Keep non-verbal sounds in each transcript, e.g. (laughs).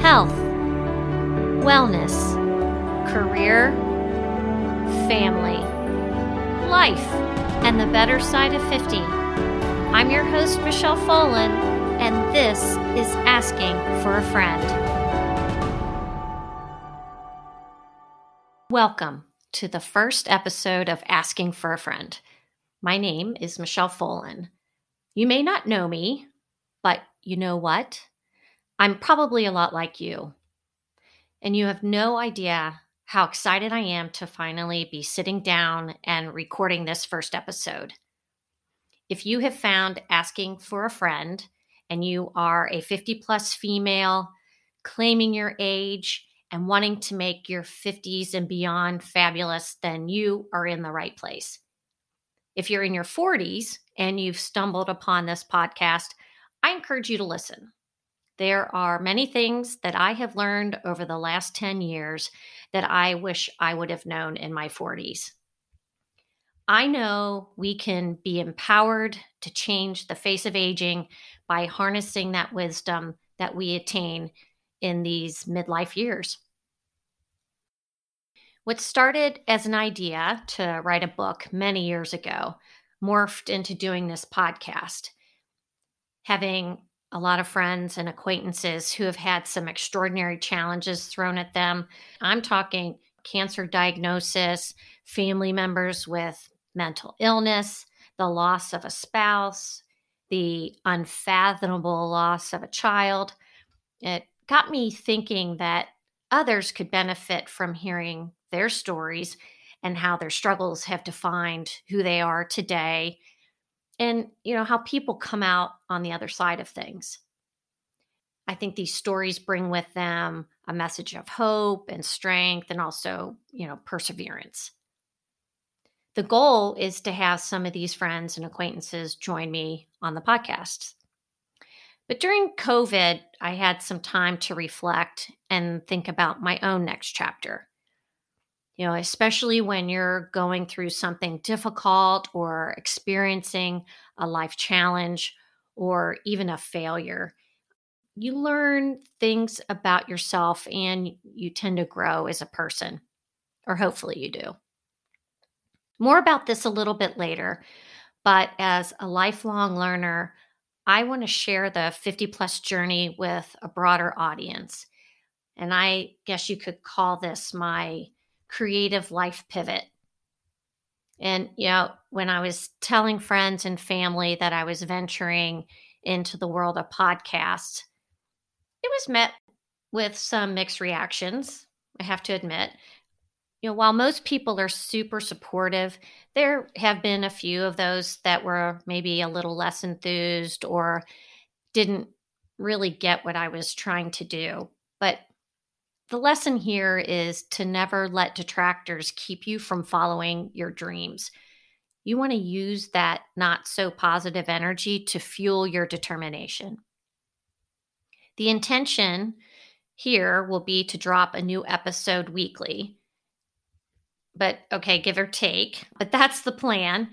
health, wellness, career, family, life, and the better side of 50. I'm your host, Michelle Folan, and this is Asking for a Friend. Welcome to the first episode of Asking for a Friend. My name is Michelle Folan. You may not know me, but you know what? I'm probably a lot like you. And you have no idea how excited I am to finally be sitting down and recording this first episode. If you have found asking for a friend and you are a 50 plus female claiming your age and wanting to make your 50s and beyond fabulous, then you are in the right place. If you're in your 40s and you've stumbled upon this podcast, I encourage you to listen. There are many things that I have learned over the last 10 years that I wish I would have known in my 40s. I know we can be empowered to change the face of aging by harnessing that wisdom that we attain in these midlife years. What started as an idea to write a book many years ago morphed into doing this podcast. Having a lot of friends and acquaintances who have had some extraordinary challenges thrown at them. I'm talking cancer diagnosis, family members with mental illness, the loss of a spouse, the unfathomable loss of a child. It got me thinking that others could benefit from hearing their stories and how their struggles have defined who they are today and you know how people come out on the other side of things. I think these stories bring with them a message of hope and strength and also you know perseverance. The goal is to have some of these friends and acquaintances join me on the podcast. But during covid i had some time to reflect and think about my own next chapter you know, especially when you're going through something difficult or experiencing a life challenge or even a failure. You learn things about yourself and you tend to grow as a person, or hopefully you do. More about this a little bit later, but as a lifelong learner, I want to share the 50 plus journey with a broader audience. And I guess you could call this my creative life pivot. And, you know, when I was telling friends and family that I was venturing into the world of podcasts, it was met with some mixed reactions, I have to admit. You know, while most people are super supportive, there have been a few of those that were maybe a little less enthused or didn't really get what I was trying to do. But the lesson here is to never let detractors keep you from following your dreams. You want to use that not so positive energy to fuel your determination. The intention here will be to drop a new episode weekly. But okay, give or take, but that's the plan.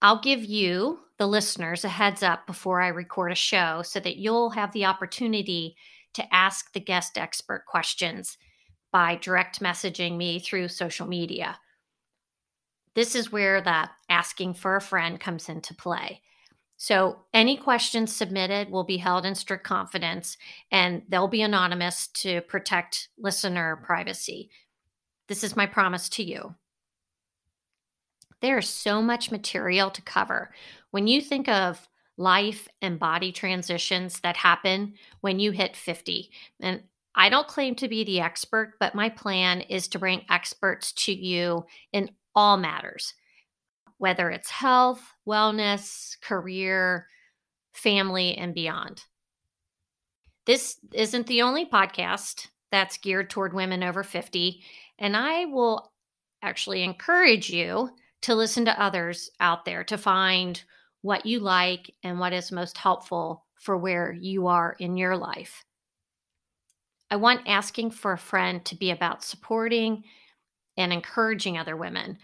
I'll give you, the listeners, a heads up before I record a show so that you'll have the opportunity to ask the guest expert questions by direct messaging me through social media. This is where the asking for a friend comes into play. So, any questions submitted will be held in strict confidence and they'll be anonymous to protect listener privacy. This is my promise to you. There is so much material to cover. When you think of life and body transitions that happen when you hit 50. And I don't claim to be the expert, but my plan is to bring experts to you in all matters, whether it's health, wellness, career, family, and beyond. This isn't the only podcast that's geared toward women over 50, and I will actually encourage you to listen to others out there to find what you like and what is most helpful for where you are in your life. I want asking for a friend to be about supporting and encouraging other women.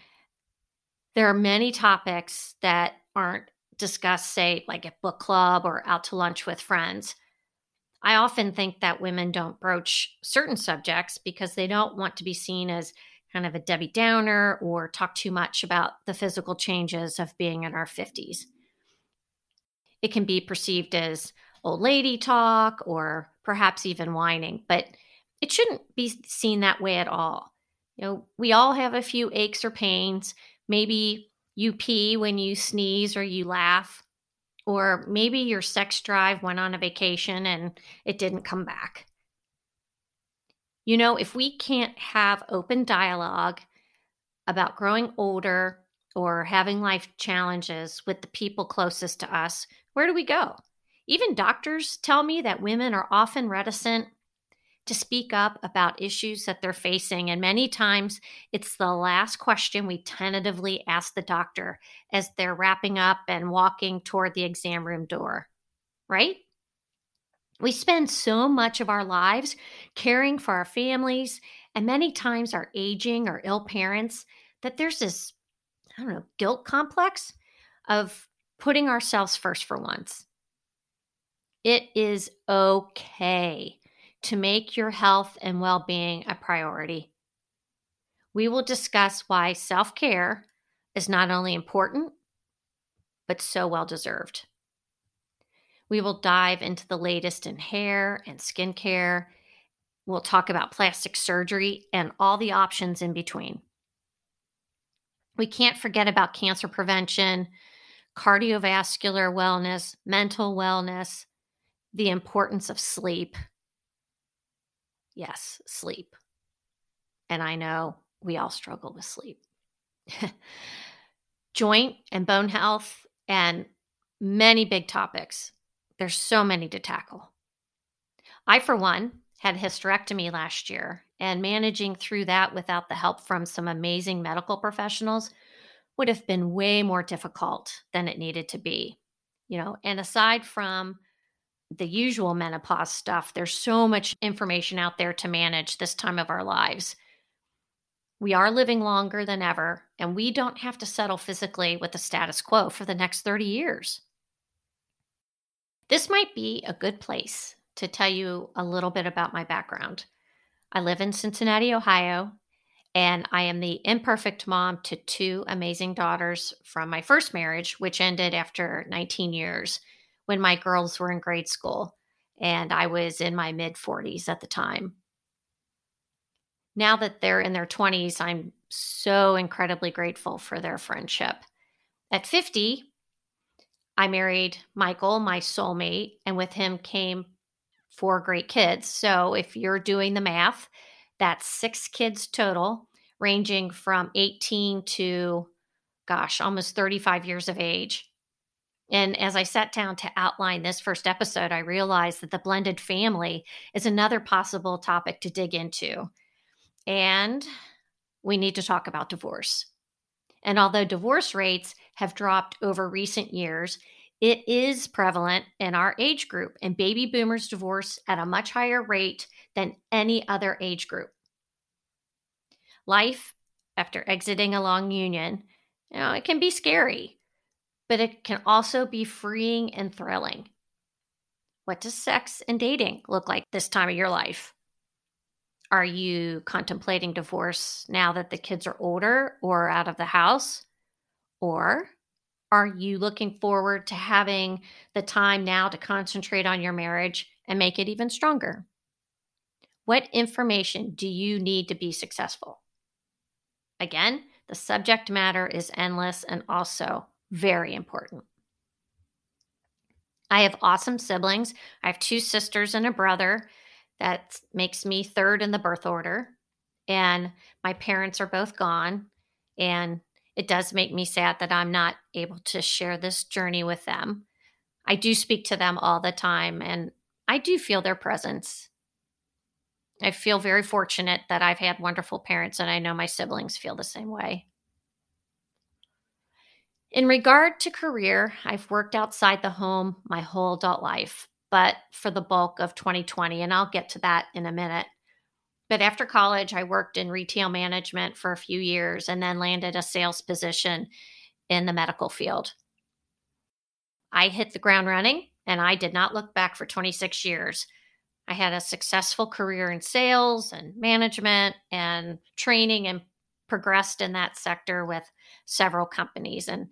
There are many topics that aren't discussed, say, like at book club or out to lunch with friends. I often think that women don't broach certain subjects because they don't want to be seen as kind of a Debbie Downer or talk too much about the physical changes of being in our 50s. It can be perceived as old lady talk or perhaps even whining, but it shouldn't be seen that way at all. You know, we all have a few aches or pains. Maybe you pee when you sneeze or you laugh, or maybe your sex drive went on a vacation and it didn't come back. You know, if we can't have open dialogue about growing older or having life challenges with the people closest to us, where do we go? Even doctors tell me that women are often reticent to speak up about issues that they're facing. And many times it's the last question we tentatively ask the doctor as they're wrapping up and walking toward the exam room door, right? We spend so much of our lives caring for our families and many times our aging or ill parents that there's this, I don't know, guilt complex of putting ourselves first for once. It is okay to make your health and well being a priority. We will discuss why self care is not only important, but so well deserved. We will dive into the latest in hair and skincare. We'll talk about plastic surgery and all the options in between. We can't forget about cancer prevention, cardiovascular wellness, mental wellness, the importance of sleep. Yes, sleep. And I know we all struggle with sleep. (laughs) Joint and bone health, and many big topics there's so many to tackle. I, for one, had hysterectomy last year, and managing through that without the help from some amazing medical professionals would have been way more difficult than it needed to be. You know, and aside from the usual menopause stuff, there's so much information out there to manage this time of our lives. We are living longer than ever, and we don't have to settle physically with the status quo for the next 30 years. This might be a good place to tell you a little bit about my background. I live in Cincinnati, Ohio, and I am the imperfect mom to two amazing daughters from my first marriage, which ended after 19 years when my girls were in grade school and I was in my mid 40s at the time. Now that they're in their 20s, I'm so incredibly grateful for their friendship. At 50, I married Michael, my soulmate, and with him came four great kids. So if you're doing the math, that's six kids total, ranging from 18 to, gosh, almost 35 years of age. And as I sat down to outline this first episode, I realized that the blended family is another possible topic to dig into. And we need to talk about divorce. And although divorce rates have dropped over recent years, it is prevalent in our age group, and baby boomers divorce at a much higher rate than any other age group. Life after exiting a long union, you know, it can be scary, but it can also be freeing and thrilling. What does sex and dating look like this time of your life? Are you contemplating divorce now that the kids are older or out of the house? Or are you looking forward to having the time now to concentrate on your marriage and make it even stronger? What information do you need to be successful? Again, the subject matter is endless and also very important. I have awesome siblings. I have two sisters and a brother. That makes me third in the birth order. And my parents are both gone. And it does make me sad that I'm not able to share this journey with them. I do speak to them all the time and I do feel their presence. I feel very fortunate that I've had wonderful parents and I know my siblings feel the same way. In regard to career, I've worked outside the home my whole adult life, but for the bulk of 2020, and I'll get to that in a minute. But after college, I worked in retail management for a few years and then landed a sales position in the medical field. I hit the ground running and I did not look back for 26 years. I had a successful career in sales and management and training and progressed in that sector with several companies. And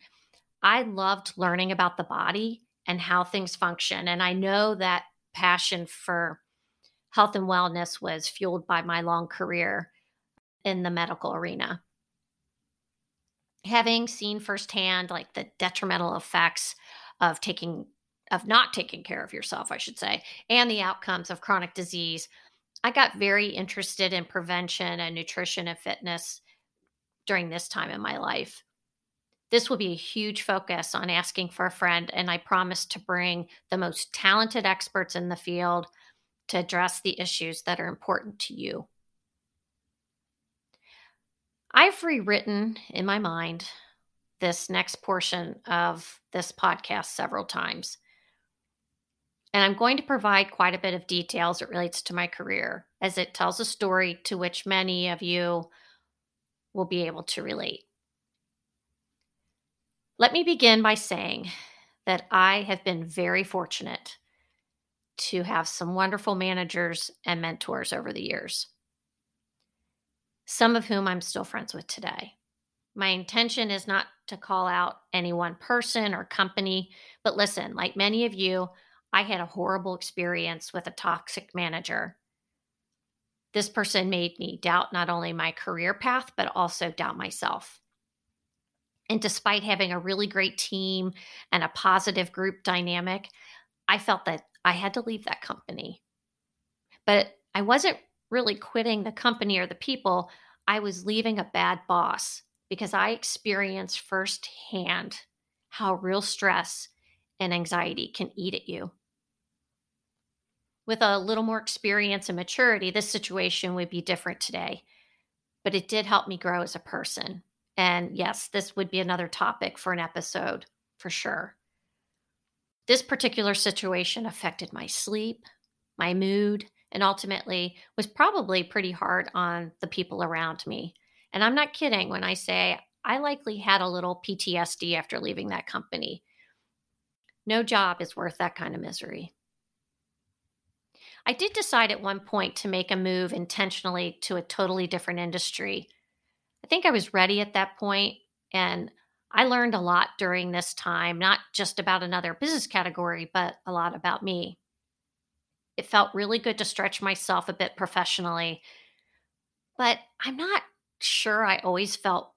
I loved learning about the body and how things function. And I know that passion for health and wellness was fueled by my long career in the medical arena. Having seen firsthand like the detrimental effects of taking of not taking care of yourself, I should say, and the outcomes of chronic disease, I got very interested in prevention and nutrition and fitness during this time in my life. This will be a huge focus on asking for a friend, and I promise to bring the most talented experts in the field to address the issues that are important to you. I've rewritten in my mind this next portion of this podcast several times. And I'm going to provide quite a bit of details that relates to my career as it tells a story to which many of you will be able to relate. Let me begin by saying that I have been very fortunate to have some wonderful managers and mentors over the years, some of whom I'm still friends with today. My intention is not to call out any one person or company, but listen, like many of you, I had a horrible experience with a toxic manager. This person made me doubt not only my career path, but also doubt myself. And despite having a really great team and a positive group dynamic, I felt that I had to leave that company. But I wasn't really quitting the company or the people, I was leaving a bad boss because I experienced firsthand how real stress and anxiety can eat at you with a little more experience and maturity, this situation would be different today. But it did help me grow as a person. And yes, this would be another topic for an episode for sure. This particular situation affected my sleep, my mood, and ultimately was probably pretty hard on the people around me. And I'm not kidding when I say I likely had a little PTSD after leaving that company. No job is worth that kind of misery. I did decide at one point to make a move intentionally to a totally different industry. I think I was ready at that point, and I learned a lot during this time, not just about another business category, but a lot about me. It felt really good to stretch myself a bit professionally, but I'm not sure I always felt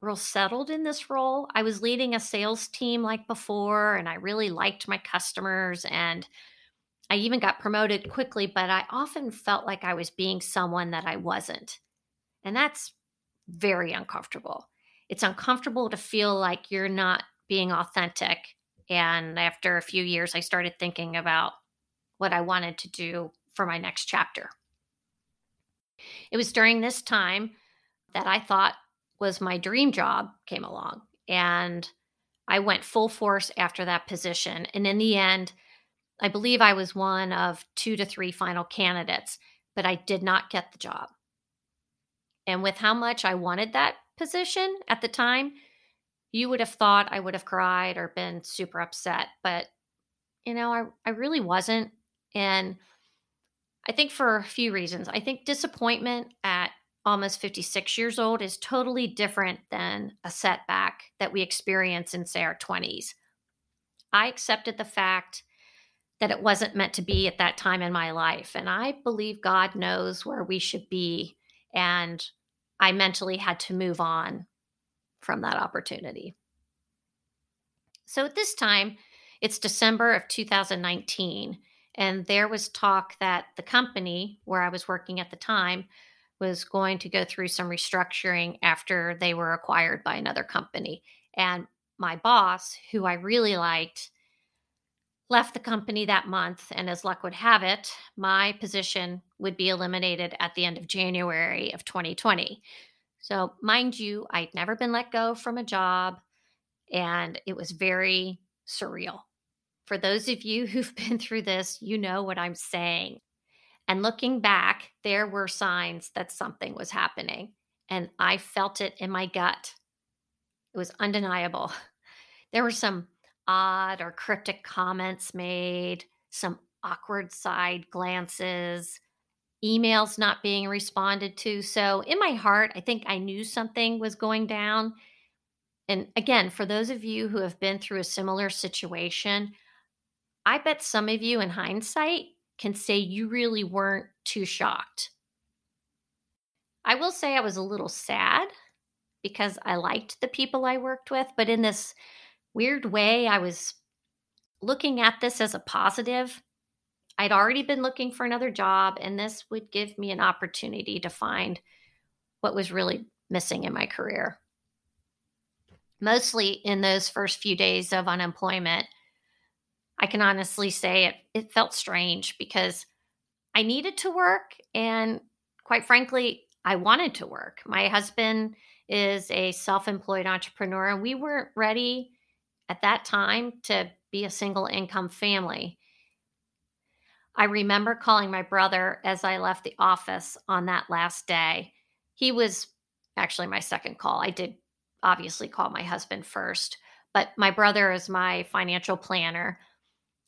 real settled in this role. I was leading a sales team like before, and I really liked my customers and I even got promoted quickly, but I often felt like I was being someone that I wasn't. And that's very uncomfortable. It's uncomfortable to feel like you're not being authentic. And after a few years, I started thinking about what I wanted to do for my next chapter. It was during this time that I thought was my dream job came along. And I went full force after that position. And in the end, I believe I was one of two to three final candidates, but I did not get the job. And with how much I wanted that position at the time, you would have thought I would have cried or been super upset. But, you know, I, I really wasn't. And I think for a few reasons. I think disappointment at almost 56 years old is totally different than a setback that we experience in, say, our 20s. I accepted the fact that it wasn't meant to be at that time in my life. And I believe God knows where we should be. And I mentally had to move on from that opportunity. So at this time, it's December of 2019. And there was talk that the company where I was working at the time was going to go through some restructuring after they were acquired by another company. And my boss, who I really liked, left the company that month, and as luck would have it, my position would be eliminated at the end of January of 2020. So, mind you, I'd never been let go from a job, and it was very surreal. For those of you (laughs) who've been through this, you know what I'm saying. And looking back, there were signs that something was happening, and I felt it in my gut. It was undeniable. (laughs) There were some odd or cryptic comments made, some awkward side glances, emails not being responded to. So, in my heart, I think I knew something was going down. And again, for those of you who have been through a similar situation, I bet some of you in hindsight can say you really weren't too shocked. I will say I was a little sad because I liked the people I worked with, but in this weird way, I was looking at this as a positive. I'd already been looking for another job, and this would give me an opportunity to find what was really missing in my career. Mostly in those first few days of unemployment, I can honestly say it, it felt strange because I needed to work. And quite frankly, I wanted to work. My husband is a self employed entrepreneur, and we weren't ready at that time to be a single income family. I remember calling my brother as I left the office on that last day. He was actually my second call. I did obviously call my husband first, but my brother is my financial planner.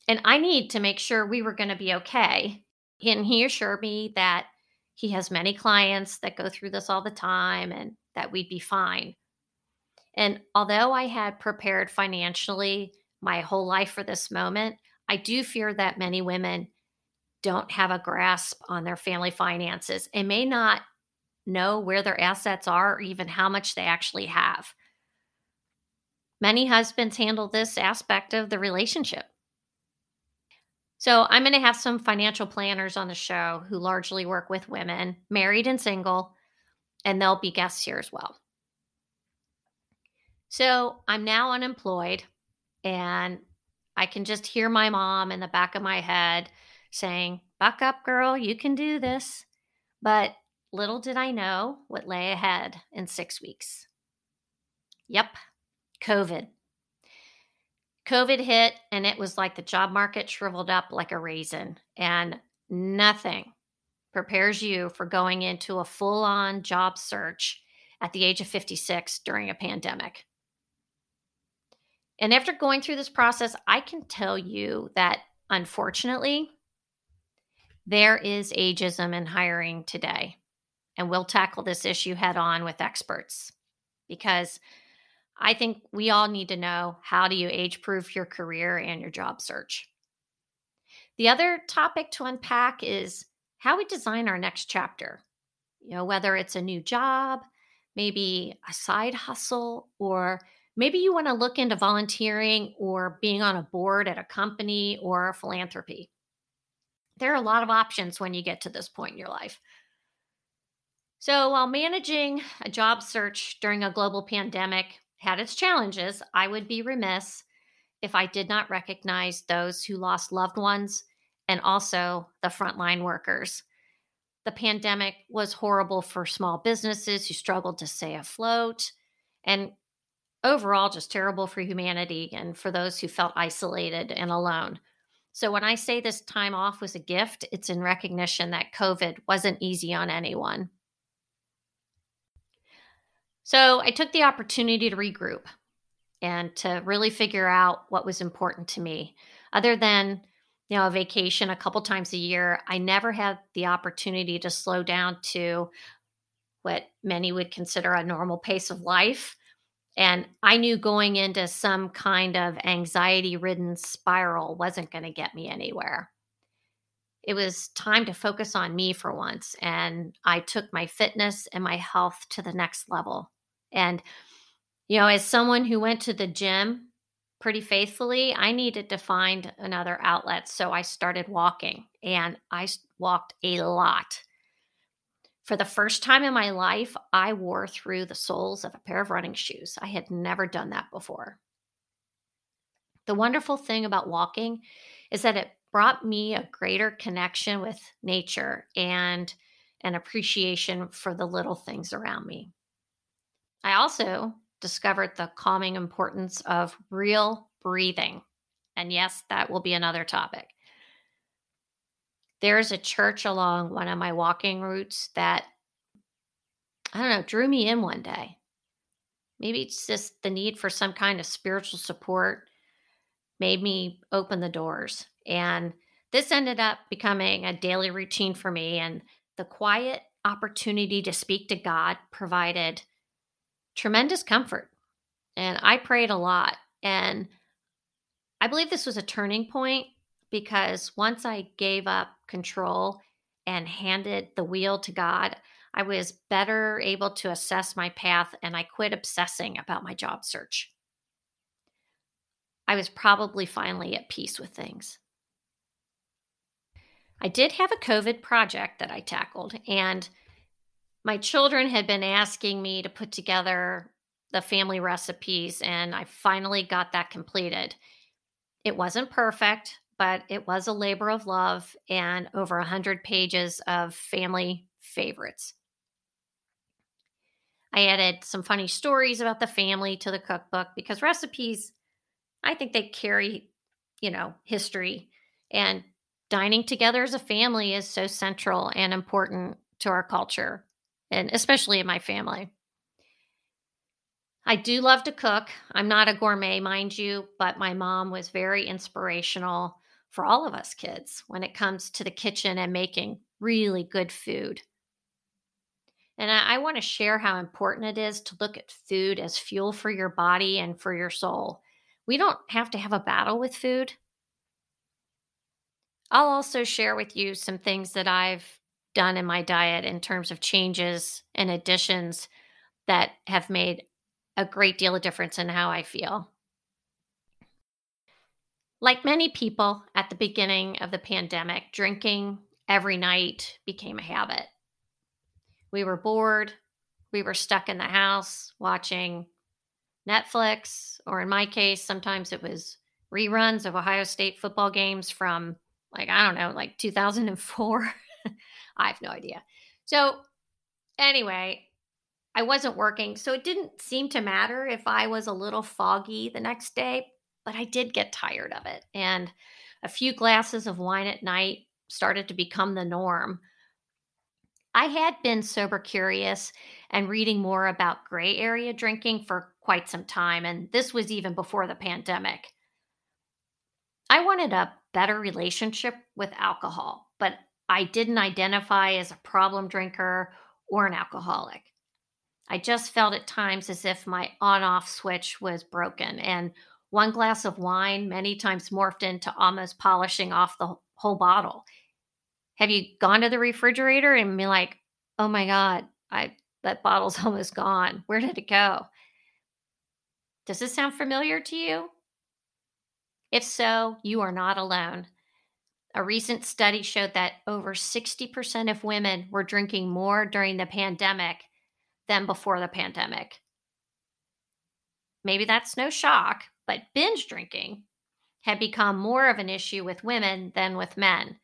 And I need to make sure we were going to be okay. And he assured me that he has many clients that go through this all the time and that we'd be fine. And although I had prepared financially my whole life for this moment, I do fear that many women don't have a grasp on their family finances and may not know where their assets are or even how much they actually have. Many husbands handle this aspect of the relationship so I'm going to have some financial planners on the show who largely work with women, married and single, and they'll be guests here as well. So I'm now unemployed, and I can just hear my mom in the back of my head saying, Buck up, girl, you can do this. But little did I know what lay ahead in six weeks. Yep, COVID. COVID hit and it was like the job market shriveled up like a raisin, and nothing prepares you for going into a full on job search at the age of 56 during a pandemic. And after going through this process, I can tell you that unfortunately, there is ageism in hiring today. And we'll tackle this issue head on with experts because I think we all need to know how do you age proof your career and your job search. The other topic to unpack is how we design our next chapter. You know, whether it's a new job, maybe a side hustle, or maybe you want to look into volunteering or being on a board at a company or philanthropy. There are a lot of options when you get to this point in your life. So, while managing a job search during a global pandemic had its challenges, I would be remiss if I did not recognize those who lost loved ones and also the frontline workers. The pandemic was horrible for small businesses who struggled to stay afloat, and overall, just terrible for humanity and for those who felt isolated and alone. So, when I say this time off was a gift, it's in recognition that COVID wasn't easy on anyone. So I took the opportunity to regroup and to really figure out what was important to me. Other than, you know, a vacation a couple times a year, I never had the opportunity to slow down to what many would consider a normal pace of life. And I knew going into some kind of anxiety ridden spiral wasn't going to get me anywhere. It was time to focus on me for once. And I took my fitness and my health to the next level. And, you know, as someone who went to the gym pretty faithfully, I needed to find another outlet. So I started walking and I walked a lot. For the first time in my life, I wore through the soles of a pair of running shoes. I had never done that before. The wonderful thing about walking is that it brought me a greater connection with nature and an appreciation for the little things around me. I also discovered the calming importance of real breathing. And yes, that will be another topic. There's a church along one of my walking routes that, I don't know, drew me in one day. Maybe it's just the need for some kind of spiritual support made me open the doors. And This ended up becoming a daily routine for me, and the quiet opportunity to speak to God provided tremendous comfort. And I prayed a lot. And I believe this was a turning point because once I gave up control and handed the wheel to God, I was better able to assess my path and I quit obsessing about my job search. I was probably finally at peace with things. I did have a COVID project that I tackled, and my children had been asking me to put together the family recipes, and I finally got that completed. It wasn't perfect, but it was a labor of love and over 100 pages of family favorites. I added some funny stories about the family to the cookbook because recipes, I think they carry, you know, history. And dining together as a family is so central and important to our culture, and especially in my family. I do love to cook. I'm not a gourmet, mind you, but my mom was very inspirational for all of us kids when it comes to the kitchen and making really good food. And I, I want to share how important it is to look at food as fuel for your body and for your soul. We don't have to have a battle with food. I'll also share with you some things that I've done in my diet in terms of changes and additions that have made a great deal of difference in how I feel. Like many people at the beginning of the pandemic, drinking every night became a habit. We were bored. We were stuck in the house watching Netflix, or in my case, sometimes it was reruns of Ohio State football games from, like, I don't know, like 2004. (laughs) I have no idea. So, anyway, I wasn't working, so it didn't seem to matter if I was a little foggy the next day, but I did get tired of it. And a few glasses of wine at night started to become the norm. I had been sober curious and reading more about gray area drinking for quite some time, and this was even before the pandemic. I wanted a better relationship with alcohol, but I didn't identify as a problem drinker or an alcoholic. I just felt at times as if my on off switch was broken, and one glass of wine many times morphed into almost polishing off the whole bottle. Have you gone to the refrigerator and been like, oh my God, I that bottle's (laughs) almost gone. Where did it go? Does this sound familiar to you? If so, you are not alone. A recent study showed that over 60% of women were drinking more during the pandemic than before the pandemic. Maybe that's no shock, but binge drinking had become more of an issue with women than with men.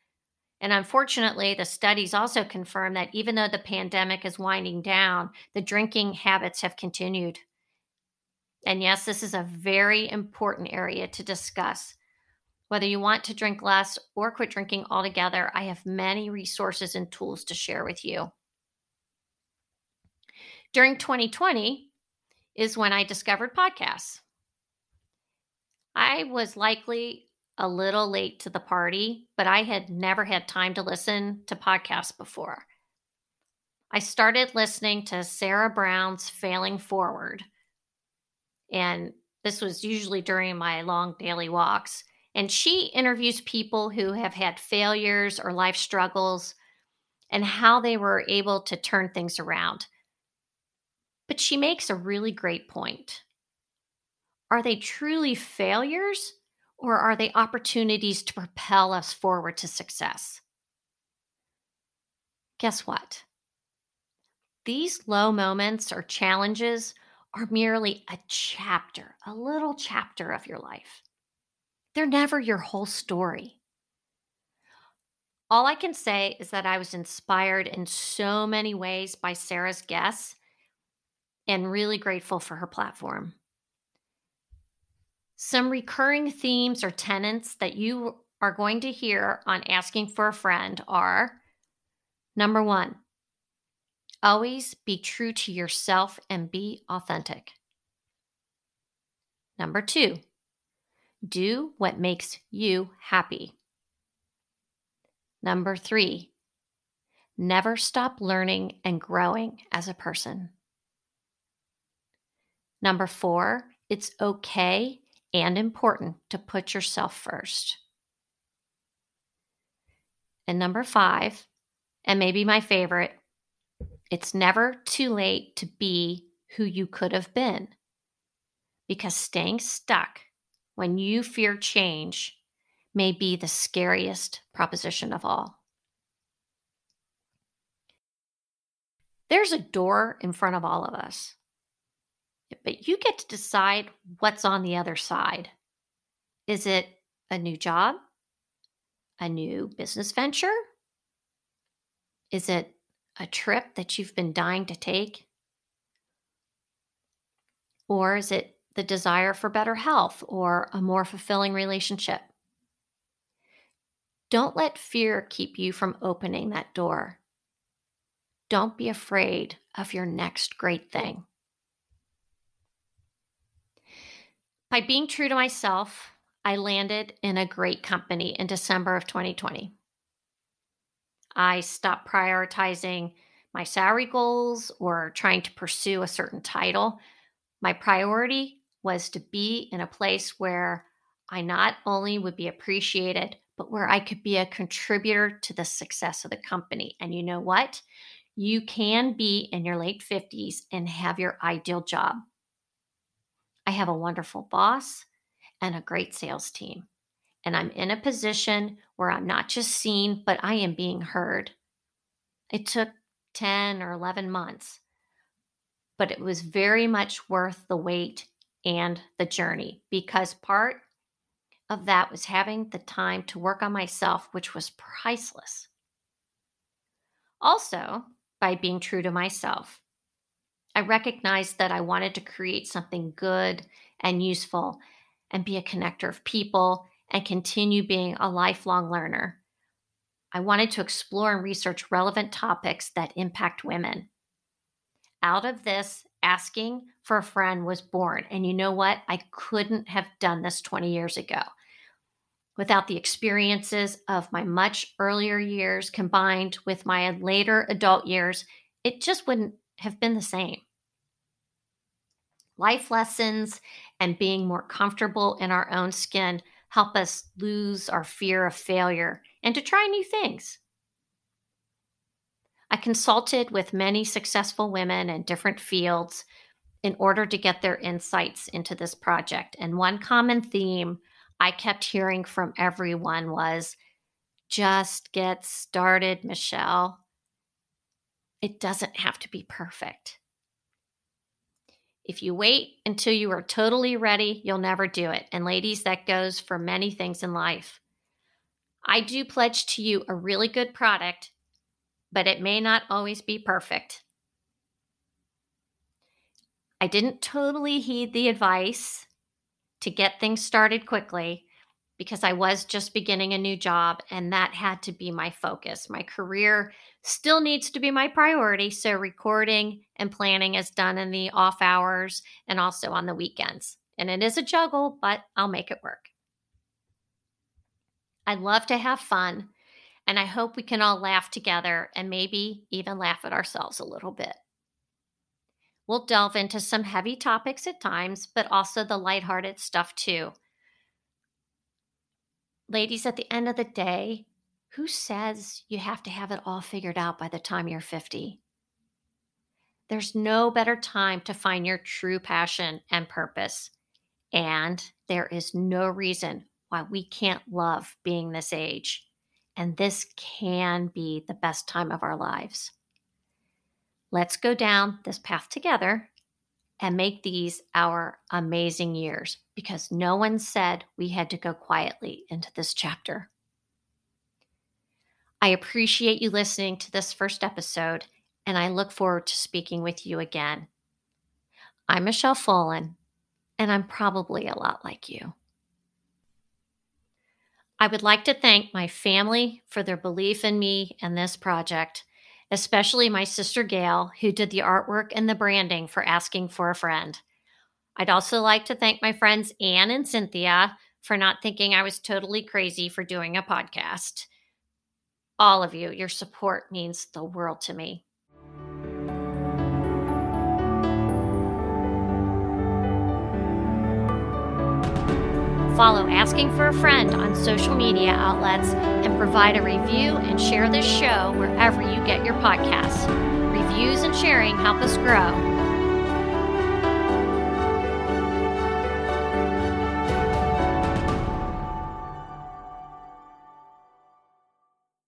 And unfortunately, the studies also confirm that even though the pandemic is winding down, the drinking habits have continued. And yes, this is a very important area to discuss. Whether you want to drink less or quit drinking altogether, I have many resources and tools to share with you during 2020 is when I discovered podcasts. I was likely a little late to the party, but I had never had time to listen to podcasts before. I started listening to Sarah Brown's Failing Forward. And this was usually during my long daily walks. And she interviews people who have had failures or life struggles and how they were able to turn things around. But she makes a really great point. Are they truly failures or are they opportunities to propel us forward to success? Guess what? These low moments or challenges are merely a chapter, a little chapter of your life. They're never your whole story. All I can say is that I was inspired in so many ways by Sarah's guests and really grateful for her platform. Some recurring themes or tenets that you are going to hear on Asking for a Friend are number one, always be true to yourself and be authentic. Number two, do what makes you happy. Number three, never stop learning and growing as a person. Number four, it's okay and important to put yourself first. And number five, and maybe my favorite, it's never too late to be who you could have been. Because staying stuck when you fear change may be the scariest proposition of all. There's a door in front of all of us, but you get to decide what's on the other side. Is it a new job? A new business venture? Is it a trip that you've been dying to take? Or is it the desire for better health or a more fulfilling relationship? Don't let fear keep you from opening that door. Don't be afraid of your next great thing. By being true to myself, I landed in a great company in December of 2020. I stopped prioritizing my salary goals or trying to pursue a certain title. My priority was to be in a place where I not only would be appreciated, but where I could be a contributor to the success of the company. And you know what? You can be in your late 50s and have your ideal job. I have a wonderful boss and a great sales team. And I'm in a position where I'm not just seen, but I am being heard. It took 10 or 11 months, but it was very much worth the wait and the journey because part of that was having the time to work on myself, which was priceless. Also, by being true to myself, I recognized that I wanted to create something good and useful and be a connector of people and continue being a lifelong learner. I wanted to explore and research relevant topics that impact women. Out of this, asking for a friend was born. And you know what? I couldn't have done this 20 years ago without the experiences of my much earlier years combined with my later adult years. It just wouldn't have been the same. Life lessons and being more comfortable in our own skin help us lose our fear of failure and to try new things. I consulted with many successful women in different fields in order to get their insights into this project. And one common theme I kept hearing from everyone was just get started, Michelle. It doesn't have to be perfect. If you wait until you are totally ready, you'll never do it. And ladies, that goes for many things in life. I do pledge to you a really good product, but it may not always be perfect. I didn't totally heed the advice to get things started quickly because I was just beginning a new job and that had to be my focus. My career still needs to be my priority. So, recording and planning is done in the off hours and also on the weekends. And it is a juggle, but I'll make it work. I love to have fun, and I hope we can all laugh together and maybe even laugh at ourselves a little bit. We'll delve into some heavy topics at times, but also the lighthearted stuff too ladies, at the end of the day, who says you have to have it all figured out by the time you're 50? There's no better time to find your true passion and purpose. And there is no reason why we can't love being this age. And this can be the best time of our lives. Let's go down this path together and make these our amazing years because no one said we had to go quietly into this chapter. I appreciate you listening to this first episode, and I look forward to speaking with you again. I'm Michelle Folan, and I'm probably a lot like you. I would like to thank my family for their belief in me and this project especially my sister Gail, who did the artwork and the branding for asking for a friend. I'd also like to thank my friends Anne and Cynthia for not thinking I was totally crazy for doing a podcast. all of you. Your support means the world to me. Follow Asking for a Friend on social media outlets and provide a review and share this show wherever you get your podcasts. Reviews and sharing help us grow